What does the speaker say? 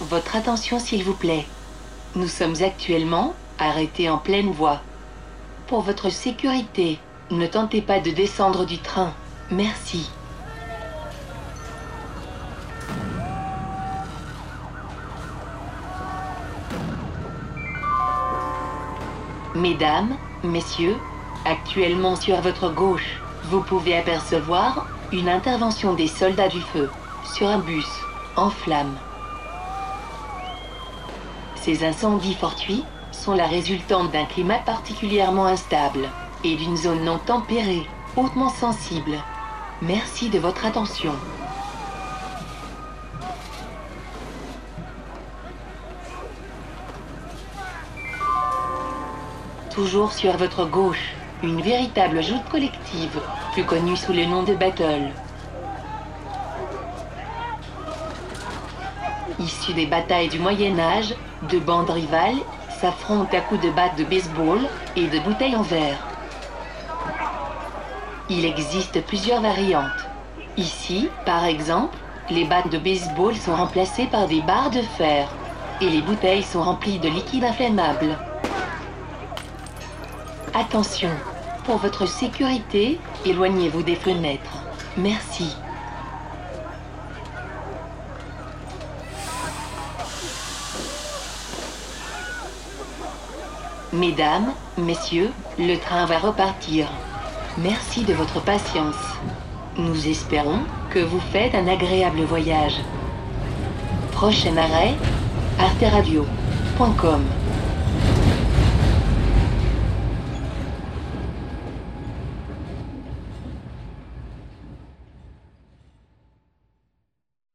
Votre attention s'il vous plaît. Nous sommes actuellement arrêtés en pleine voie. Pour votre sécurité, ne tentez pas de descendre du train. Merci. Mesdames, messieurs, actuellement sur votre gauche, vous pouvez apercevoir une intervention des soldats du feu sur un bus en flammes. Ces incendies fortuits sont la résultante d'un climat particulièrement instable et d'une zone non tempérée, hautement sensible. Merci de votre attention. Toujours sur votre gauche, une véritable joute collective, plus connue sous le nom de Battle. Issue des batailles du Moyen Âge, deux bandes rivales s'affrontent à coups de batte de baseball et de bouteilles en verre. Il existe plusieurs variantes. Ici, par exemple, les battes de baseball sont remplacées par des barres de fer et les bouteilles sont remplies de liquide inflammable. Attention, pour votre sécurité, éloignez-vous des fenêtres. Merci. Mesdames, messieurs, le train va repartir. Merci de votre patience. Nous espérons que vous faites un agréable voyage. Prochain arrêt, arteradio.com